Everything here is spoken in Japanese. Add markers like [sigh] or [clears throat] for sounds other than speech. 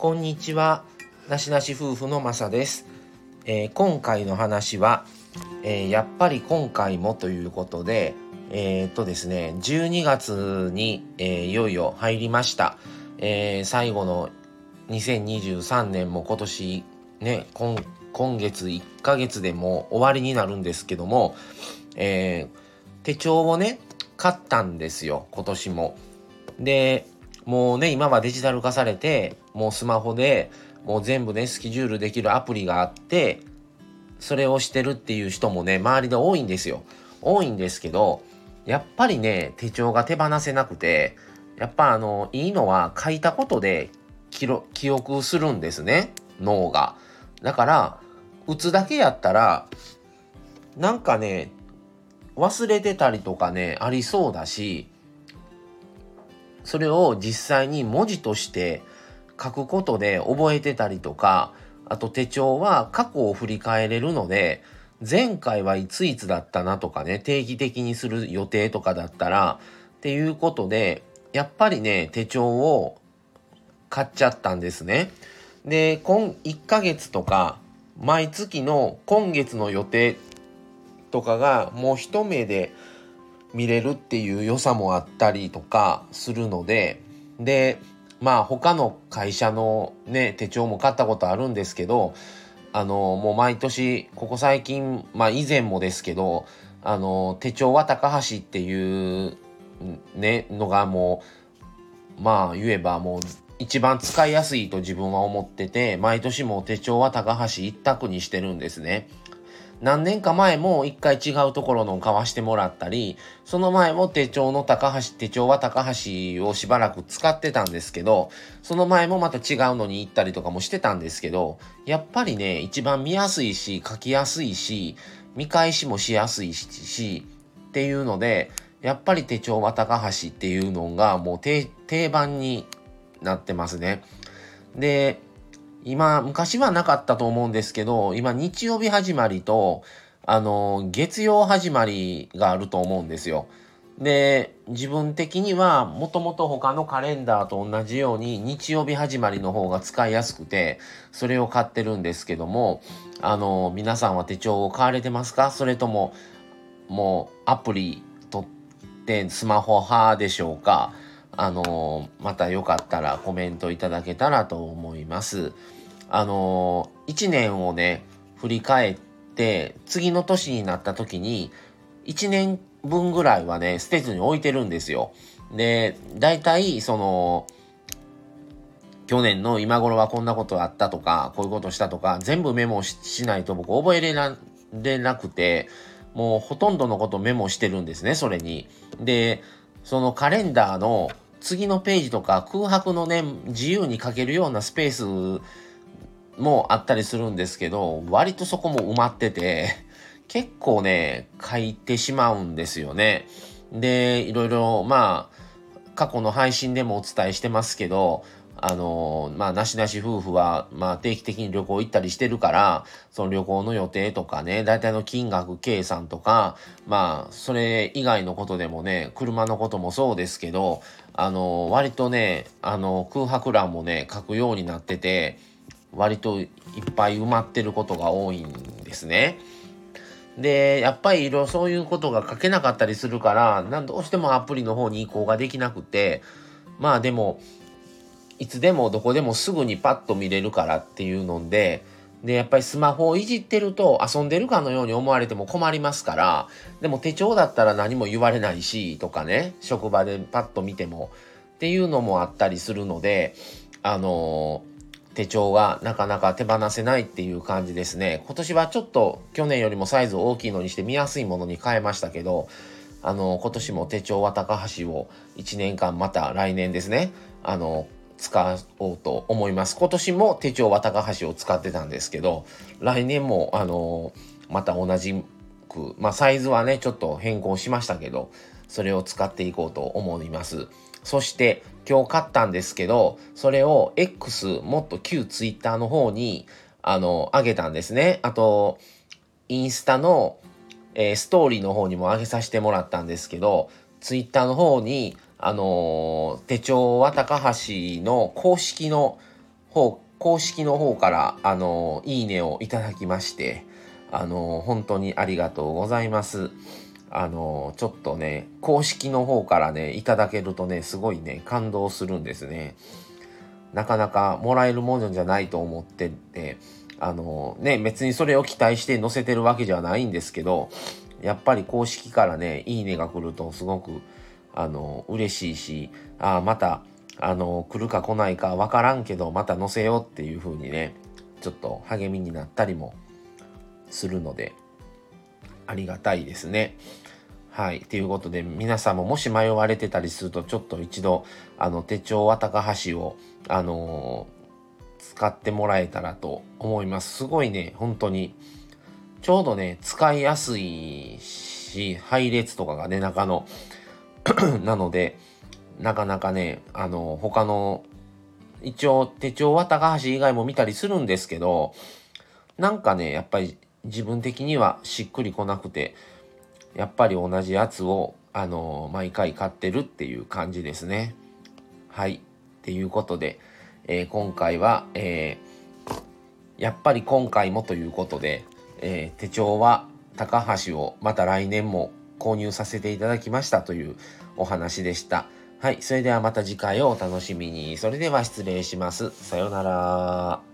こんにちは。なしなし夫婦のまさです、えー、今回の話は、えー、やっぱり今回もということでえー、っとですね12月に、えいよいよ入りました、え最後の2023年も今年ね今今月1ヶ月でも終わりになるんですけども、え手帳をね買ったんですよ今年も。でもうね今はデジタル化されてもうスマホでもう全部ねスケジュールできるアプリがあってそれをしてるっていう人もね周りで多いんですよ。多いんですけどやっぱりね手帳が手放せなくてやっぱあのいいのは書いたことで記憶するんですね脳が。だから打つだけやったらなんかね忘れてたりとかねありそうだしそれを実際に文字として書くことで覚えてたりとかあと手帳は過去を振り返れるので前回はいついつだったなとかね定期的にする予定とかだったらっていうことでやっぱりね手帳を買っちゃったんですね。で今1ヶ月とか毎月の今月の予定とかがもう一目で見れるっていう良さもあったりとかするのででまあ他の会社のね手帳も買ったことあるんですけどあのもう毎年ここ最近まあ以前もですけどあの手帳は高橋っていうねのがもうまあ言えばもう一番使いやすいと自分は思ってて毎年も手帳は高橋一択にしてるんですね。何年か前も一回違うところのを買わしてもらったり、その前も手帳の高橋、手帳は高橋をしばらく使ってたんですけど、その前もまた違うのに行ったりとかもしてたんですけど、やっぱりね、一番見やすいし、書きやすいし、見返しもしやすいし、っていうので、やっぱり手帳は高橋っていうのがもう定番になってますね。で、今、昔はなかったと思うんですけど、今日曜日始まりと、あの、月曜始まりがあると思うんですよ。で、自分的にはもともと他のカレンダーと同じように日曜日始まりの方が使いやすくて、それを買ってるんですけども、あの、皆さんは手帳を買われてますか？それとも、もうアプリ取ってスマホ派でしょうか？あのまたよかったらコメントいただけたらと思います。あの1年をね、振り返って、次の年になった時に、1年分ぐらいはね、捨てずに置いてるんですよ。で、大体、その、去年の今頃はこんなことあったとか、こういうことしたとか、全部メモしないと僕覚えれなくて、もうほとんどのことメモしてるんですね、それに。で、そのカレンダーの次のページとか空白のね、自由に書けるようなスペースもあったりするんですけど、割とそこも埋まってて、結構ね、書いてしまうんですよね。で、いろいろ、まあ、過去の配信でもお伝えしてますけど、あのまあ、なしなし夫婦は、まあ、定期的に旅行行ったりしてるから、その旅行の予定とかね、大体の金額計算とか、まあ、それ以外のことでもね、車のこともそうですけど、あの割とね、あの、空白欄もね、書くようになってて、割といっぱい埋まってることが多いんですね。で、やっぱりいろいろそういうことが書けなかったりするから、なんどうしてもアプリの方に移行ができなくて、まあでも、いつでもどこでもすぐにパッと見れるからっていうので、で、やっぱりスマホをいじってると遊んでるかのように思われても困りますから、でも手帳だったら何も言われないし、とかね、職場でパッと見てもっていうのもあったりするので、あのー、手帳がなかなか手放せないっていう感じですね。今年はちょっと去年よりもサイズを大きいのにして見やすいものに変えましたけど、あの、今年も手帳は高橋を1年間また来年ですね、あの使おうと思います。今年も手帳は高橋を使ってたんですけど、来年もあのまた同じく、まあサイズはね、ちょっと変更しましたけど、それを使っていこうと思います。そして今日買ったんですけど、それを X、もっと旧 Twitter の方に、あの、上げたんですね。あと、インスタの、えー、ストーリーの方にも上げさせてもらったんですけど、Twitter の方に、あの手帳は高橋の公式の方、公式の方から、あの、いいねをいただきまして、あの、本当にありがとうございます。あの、ちょっとね、公式の方からね、いただけるとね、すごいね、感動するんですね。なかなかもらえるものじゃないと思ってて、あのね、別にそれを期待して載せてるわけじゃないんですけど、やっぱり公式からね、いいねが来るとすごく、あの、嬉しいし、ああ、また、あの、来るか来ないかわからんけど、また載せようっていう風にね、ちょっと励みになったりもするので、ありがたいですね。はい。ということで、皆さんももし迷われてたりすると、ちょっと一度、あの、手帳は高橋を、あのー、使ってもらえたらと思います。すごいね、本当に、ちょうどね、使いやすいし、配列とかがね、中の [clears throat] なので、なかなかね、あの、他の、一応手帳は高橋以外も見たりするんですけど、なんかね、やっぱり自分的にはしっくりこなくて、やっぱり同じやつを、あの、毎回買ってるっていう感じですね。はい。っていうことで、えー、今回は、えー、やっぱり今回もということで、えー、手帳は高橋をまた来年も購入させていただきましたというお話でした。はい。それではまた次回をお楽しみに。それでは失礼します。さようなら。